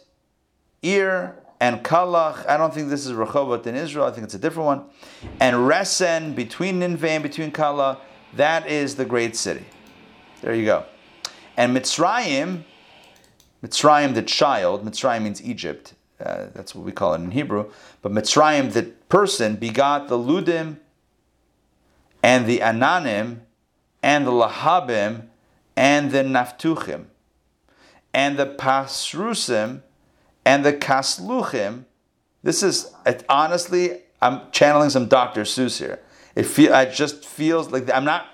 Ir, and Kalach. I don't think this is Rehovot in Israel. I think it's a different one. And Resen, between Nineveh and between Kala, that is the great city. There you go. And Mitzrayim, Mitzrayim, the child, Mitzrayim means Egypt. Uh, that's what we call it in Hebrew. But Mitzrayim, the person, begot the Ludim and the Ananim and the Lahabim and the Naftuchim and the Pasrusim and the Kasluchim. This is honestly, I'm channeling some Dr. Seuss here. It feel, it just feels like I'm not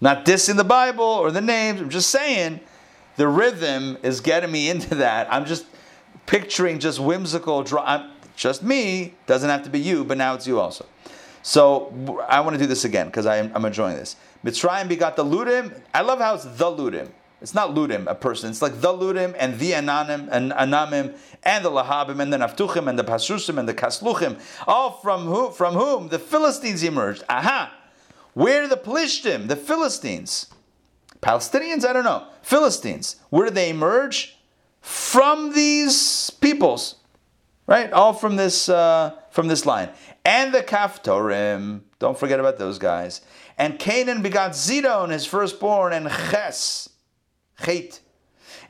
not dissing the Bible or the names. I'm just saying the rhythm is getting me into that. I'm just picturing just whimsical. I'm, just me doesn't have to be you, but now it's you also. So I want to do this again because I'm, I'm enjoying this. Mitzrayim begot the Ludim. I love how it's the Ludim. It's not Ludim, a person. It's like the Ludim and the Ananim and Anamim and the Lahabim and the Naftuchim and the Pasusim and the Kasluchim. All from who? From whom the Philistines emerged. Aha! Where the Plishtim, the Philistines? Palestinians? I don't know. Philistines. Where did they emerge? From these peoples, right? All from this uh, from this line. And the Kaftorim. Don't forget about those guys. And Canaan begot Zidon, his firstborn, and Ches, Chet.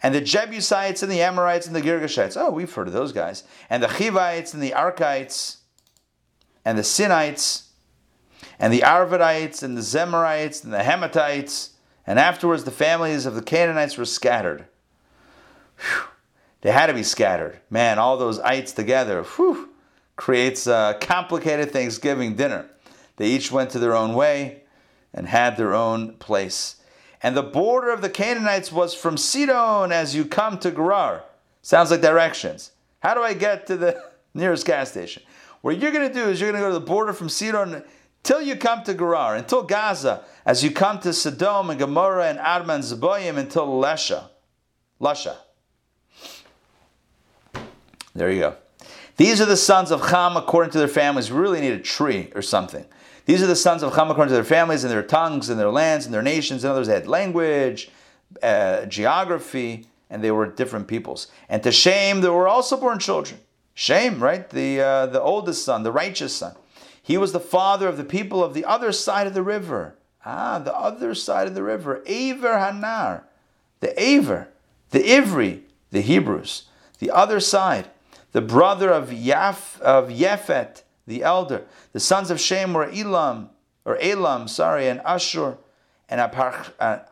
And the Jebusites and the Amorites and the Girgashites. Oh, we've heard of those guys. And the Chivites and the Arkites and the Sinites and the Arvadites and the Zemarites and the Hamathites. And afterwards, the families of the Canaanites were scattered. Whew. They had to be scattered. Man, all those ites together whew, creates a complicated Thanksgiving dinner. They each went to their own way and had their own place. And the border of the Canaanites was from Sidon as you come to Gerar. Sounds like directions. How do I get to the nearest gas station? What you're going to do is you're going to go to the border from Sidon till you come to Gerar, until Gaza, as you come to Sodom and Gomorrah and Admah and Zeboim until Lesha. Lasha. There you go. These are the sons of Ham according to their families. We really need a tree or something. These are the sons of Ham according to their families and their tongues and their lands and their nations. And others, had language, uh, geography, and they were different peoples. And to Shem, there were also born children. Shem, right? The, uh, the oldest son, the righteous son. He was the father of the people of the other side of the river. Ah, the other side of the river. Aver Hanar. the Aver, the Ivri, the Hebrews, the other side, the brother of Yaf of Yefet, the elder. The sons of Shem were Elam, or Elam, sorry, and Ashur, and uh,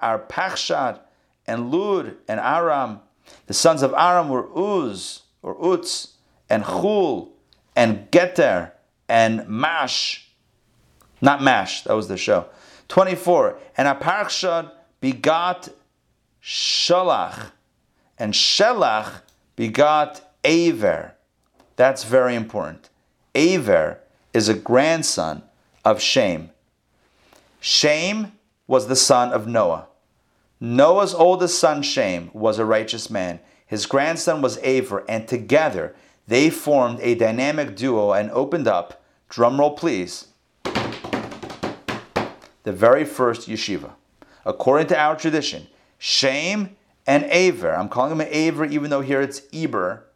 Arpachshad, and Lud, and Aram. The sons of Aram were Uz, or Utz, and Chul, and Geter, and Mash. Not Mash, that was the show. 24. And Arpachshad begot Shalach, and Shelach begot Aver. That's very important. Aver is a grandson of Shem. Shem was the son of Noah. Noah's oldest son, Shem, was a righteous man. His grandson was Aver, and together they formed a dynamic duo and opened up, drumroll please, the very first yeshiva. According to our tradition, Shem and Aver, I'm calling him Aver even though here it's Eber,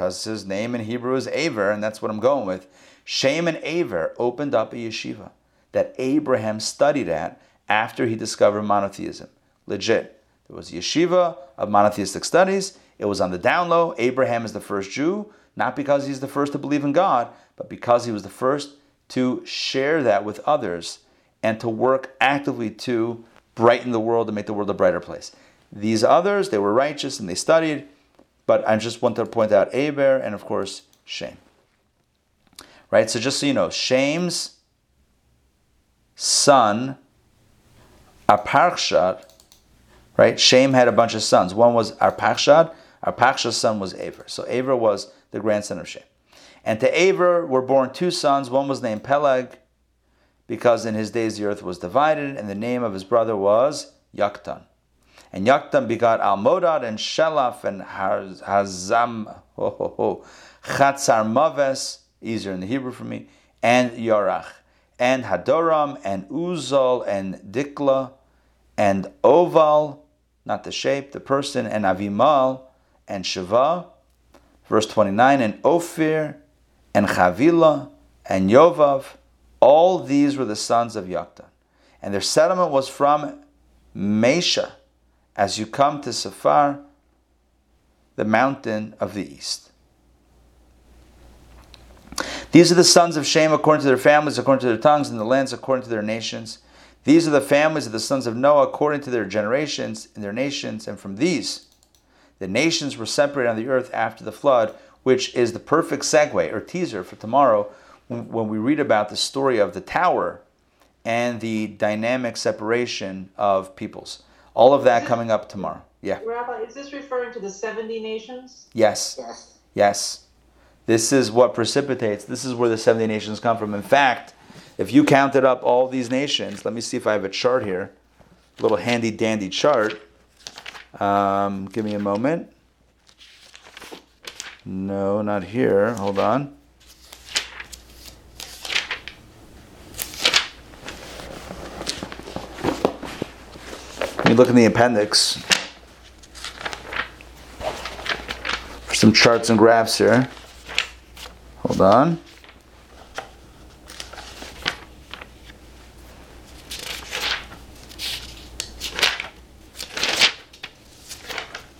because his name in Hebrew is Aver, and that's what I'm going with. Shem and Aver opened up a yeshiva that Abraham studied at after he discovered monotheism. Legit. There was a yeshiva of monotheistic studies. It was on the down low. Abraham is the first Jew, not because he's the first to believe in God, but because he was the first to share that with others and to work actively to brighten the world and make the world a brighter place. These others, they were righteous and they studied, but I just want to point out Aber and of course Shem. Right? So just so you know, Shem's son, Arpachshad, right? Shem had a bunch of sons. One was Arpachshad. Arpachshad's son was Aver. So Aver was the grandson of Shem. And to Aver were born two sons. One was named Peleg, because in his days the earth was divided, and the name of his brother was Yaktan. And Yaktan begot Almodad and Shelaf and Hazam, ho, ho, ho, Chatzar Maves, easier in the Hebrew for me, and Yorach, and Hadoram, and Uzal, and Dikla, and Oval, not the shape, the person, and Avimal, and Shiva, verse 29, and Ophir, and Chavila, and Yovav, all these were the sons of Yaktan. And their settlement was from Mesha, as you come to Safar, the mountain of the east. These are the sons of Shem according to their families, according to their tongues, and the lands according to their nations. These are the families of the sons of Noah according to their generations and their nations, and from these the nations were separated on the earth after the flood, which is the perfect segue or teaser for tomorrow when we read about the story of the tower and the dynamic separation of peoples. All of that coming up tomorrow. Yeah.
Rabbi, is this referring to the 70 nations?
Yes.
Yes.
Yes. This is what precipitates, this is where the 70 nations come from. In fact, if you counted up all these nations, let me see if I have a chart here, a little handy dandy chart. Um, give me a moment. No, not here. Hold on. Me look in the appendix for some charts and graphs here. Hold on.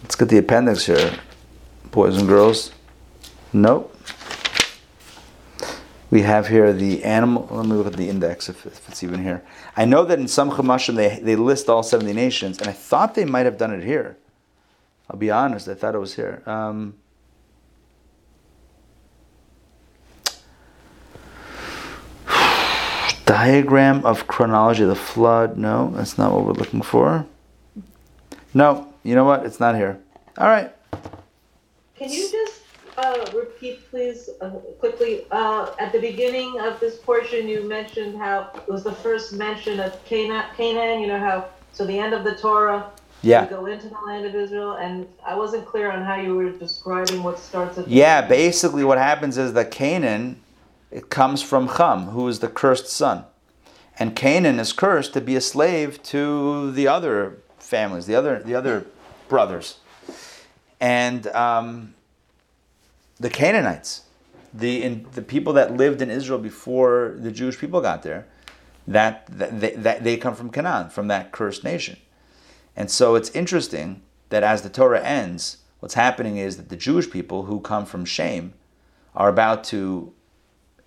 Let's get the appendix here, boys and girls. Nope. We have here the animal. Let me look at the index if, if it's even here. I know that in some Chumashim they, they list all 70 nations, and I thought they might have done it here. I'll be honest, I thought it was here. Um, diagram of chronology of the flood. No, that's not what we're looking for. No, you know what? It's not here. All right.
Can you just uh, repeat, please, uh, quickly? Uh, at the beginning of this portion, you mentioned how it was the first mention of Canaan. Canaan. You know how so the end of the Torah.
Yeah.
You go into the land of Israel, and I wasn't clear on how you were describing what starts at. the
Yeah,
beginning.
basically what happens is that Canaan it comes from Ham, who is the cursed son. And Canaan is cursed to be a slave to the other families, the other the other brothers. And um, the Canaanites, the in, the people that lived in Israel before the Jewish people got there, that, that, they, that they come from Canaan, from that cursed nation. And so it's interesting that as the Torah ends, what's happening is that the Jewish people who come from Shem are about to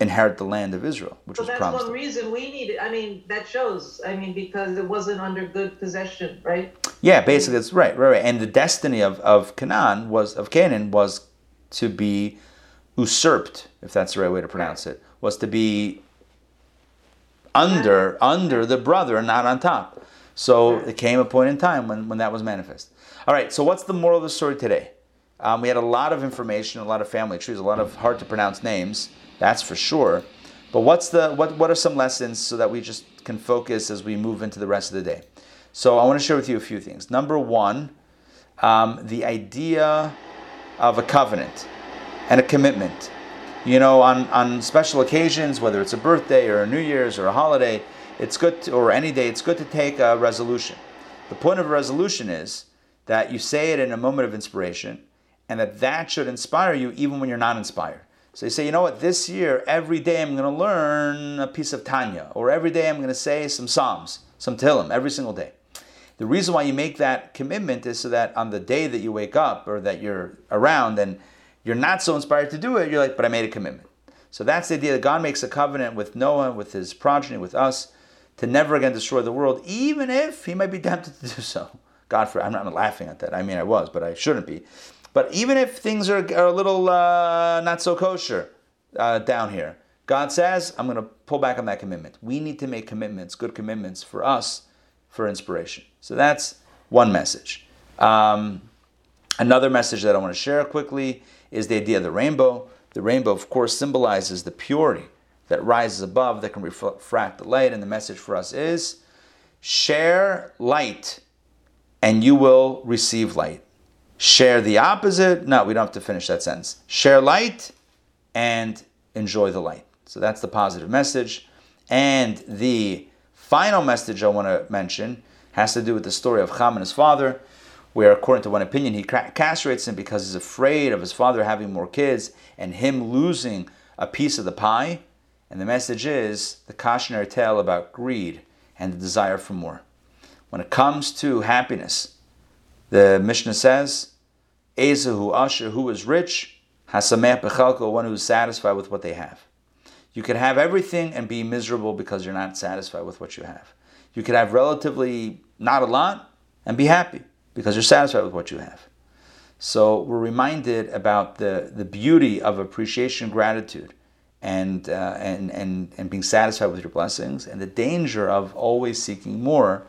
inherit the land of Israel, which was
that's
promised.
one
them.
reason we need it. I mean, that shows. I mean, because it wasn't under good possession, right?
Yeah, basically that's right, right, right. And the destiny of, of Canaan was of Canaan was to be usurped, if that's the right way to pronounce it, was to be under under the brother not on top. So it came a point in time when, when that was manifest. All right, so what's the moral of the story today? Um, we had a lot of information, a lot of family trees, a lot of hard to pronounce names, that's for sure. But what's the what what are some lessons so that we just can focus as we move into the rest of the day? So I want to share with you a few things. Number one, um, the idea of a covenant and a commitment. You know, on, on special occasions, whether it's a birthday or a New Year's or a holiday, it's good to, or any day, it's good to take a resolution. The point of a resolution is that you say it in a moment of inspiration and that that should inspire you even when you're not inspired. So you say, you know what, this year, every day I'm going to learn a piece of Tanya, or every day I'm going to say some Psalms, some Tehillim, every single day. The reason why you make that commitment is so that on the day that you wake up or that you're around and you're not so inspired to do it, you're like, but I made a commitment. So that's the idea that God makes a covenant with Noah, with his progeny, with us, to never again destroy the world, even if he might be tempted to do so. God for I'm not laughing at that. I mean, I was, but I shouldn't be. But even if things are, are a little uh, not so kosher uh, down here, God says, I'm going to pull back on that commitment. We need to make commitments, good commitments for us for inspiration. So that's one message. Um, another message that I want to share quickly is the idea of the rainbow. The rainbow, of course, symbolizes the purity that rises above that can refract the light. And the message for us is share light and you will receive light. Share the opposite. No, we don't have to finish that sentence. Share light and enjoy the light. So that's the positive message. And the final message I want to mention has to do with the story of Ham and his father, where, according to one opinion, he castrates him because he's afraid of his father having more kids and him losing a piece of the pie. And the message is the cautionary tale about greed and the desire for more. When it comes to happiness, the Mishnah says, Ezehu Ashir, who is rich, Hasameh Bechalko, one who is satisfied with what they have. You could have everything and be miserable because you're not satisfied with what you have. You could have relatively not a lot and be happy because you're satisfied with what you have. So we're reminded about the, the beauty of appreciation, gratitude, and, uh, and, and, and being satisfied with your blessings, and the danger of always seeking more,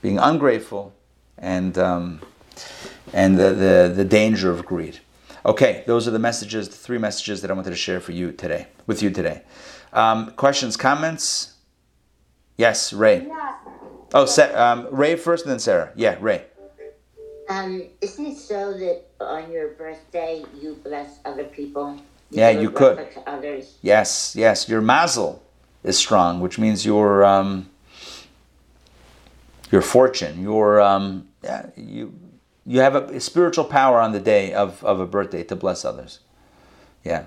being ungrateful, and, um, and the, the, the danger of greed. Okay, those are the messages, the three messages that I wanted to share for you today, with you today. Um, questions, comments? Yes, Ray.
Yeah.
Oh, um, Ray first, and then Sarah. Yeah, Ray.
Um, isn't it so that on your birthday you bless other people?
Yeah, you could.
Others.
Yes, yes. Your mazel is strong, which means your um, your fortune, your um, yeah, you you have a, spiritual power on the day of, of a birthday to bless others. Yeah,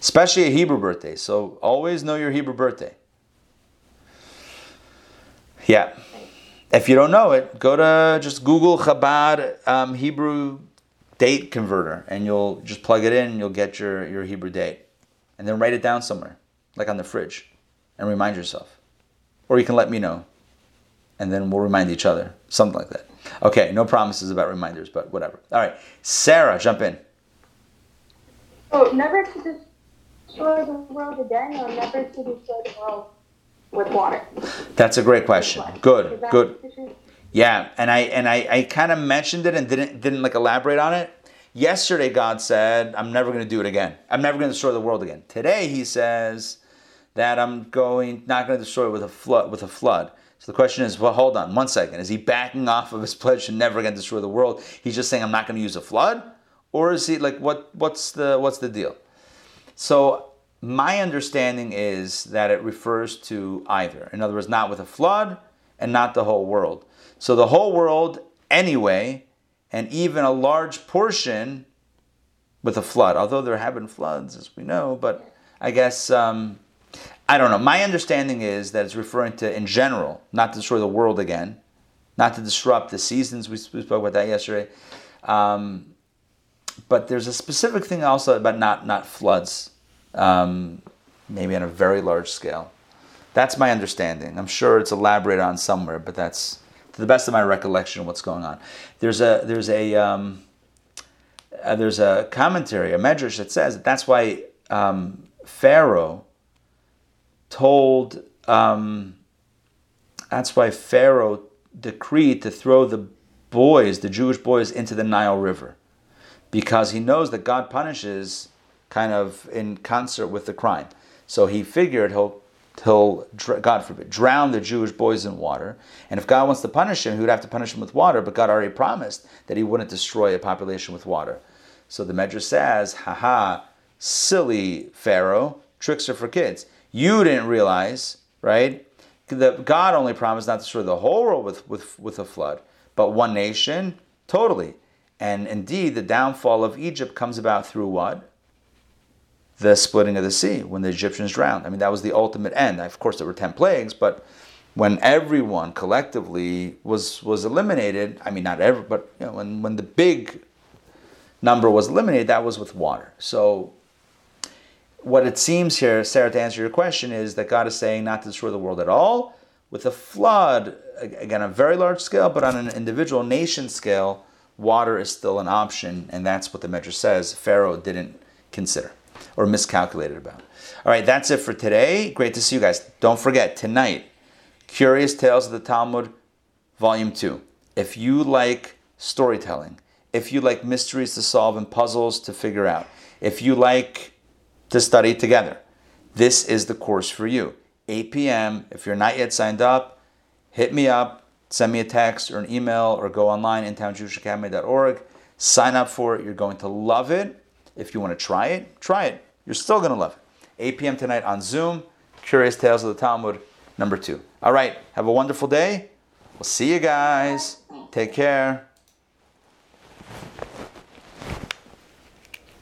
especially a Hebrew birthday. So always know your Hebrew birthday. Yeah. If you don't know it, go to just Google Chabad um, Hebrew date converter, and you'll just plug it in, and you'll get your, your Hebrew date, and then write it down somewhere, like on the fridge, and remind yourself, or you can let me know, and then we'll remind each other, something like that. Okay, no promises about reminders, but whatever. All right, Sarah, jump in.
Oh, never to destroy the world again, or never to destroy the world with water.
That's a great question. Good, good. Yeah, and I and I, I kind of mentioned it and didn't didn't like elaborate on it. Yesterday, God said, "I'm never going to do it again. I'm never going to destroy the world again." Today, He says that I'm going not going to destroy it with a flood. With a flood. So the question is, well, hold on one second. Is He backing off of His pledge to never again destroy the world? He's just saying, "I'm not going to use a flood," or is He like what what's the what's the deal? So my understanding is that it refers to either. In other words, not with a flood and not the whole world. So the whole world, anyway, and even a large portion with a flood. Although there have been floods, as we know, but I guess um, I don't know. My understanding is that it's referring to in general, not to destroy the world again, not to disrupt the seasons. We, spoke about that yesterday. Um, but there's a specific thing also about not not floods, um, maybe on a very large scale. That's my understanding. I'm sure it's elaborated on somewhere, but that's to the best of my recollection what's going on. There's a there's a um, uh, there's a commentary, a medrash that says that that's why um, Pharaoh told. Um, that's why Pharaoh decreed to throw the boys, the Jewish boys, into the Nile River, because he knows that God punishes kind of in concert with the crime. So he figured he'll he'll God forbid drown the Jewish boys in water, and if God wants to punish him, he would have to punish him with water. But God already promised that He wouldn't destroy a population with water. So the Medrash says, "Haha, silly Pharaoh, tricks are for kids. You didn't realize, right? That God only promised not to destroy the whole world with, with, with a flood, but one nation, totally. And indeed, the downfall of Egypt comes about through what? The splitting of the sea when the Egyptians drowned. I mean, that was the ultimate end. Of course, there were 10 plagues, but when everyone collectively was was eliminated, I mean, not every, but you know, when, when the big number was eliminated, that was with water. So what it seems here, Sarah, to answer your question, is that God is saying not to destroy the world at all. With a flood, again, a very large scale, but on an individual nation scale, water is still an option, and that's what the Medrash says Pharaoh didn't consider or miscalculated about. All right, that's it for today. Great to see you guys. Don't forget, tonight, Curious Tales of the Talmud, Volume 2. If you like storytelling, if you like mysteries to solve and puzzles to figure out, if you like to study together. This is the course for you. 8 p.m. If you're not yet signed up, hit me up, send me a text or an email, or go online, intownjewishacademy.org. Sign up for it. You're going to love it. If you want to try it, try it. You're still going to love it. 8 p.m. tonight on Zoom, Curious Tales of the Talmud, number two. All right, have a wonderful day. We'll see you guys. Take care.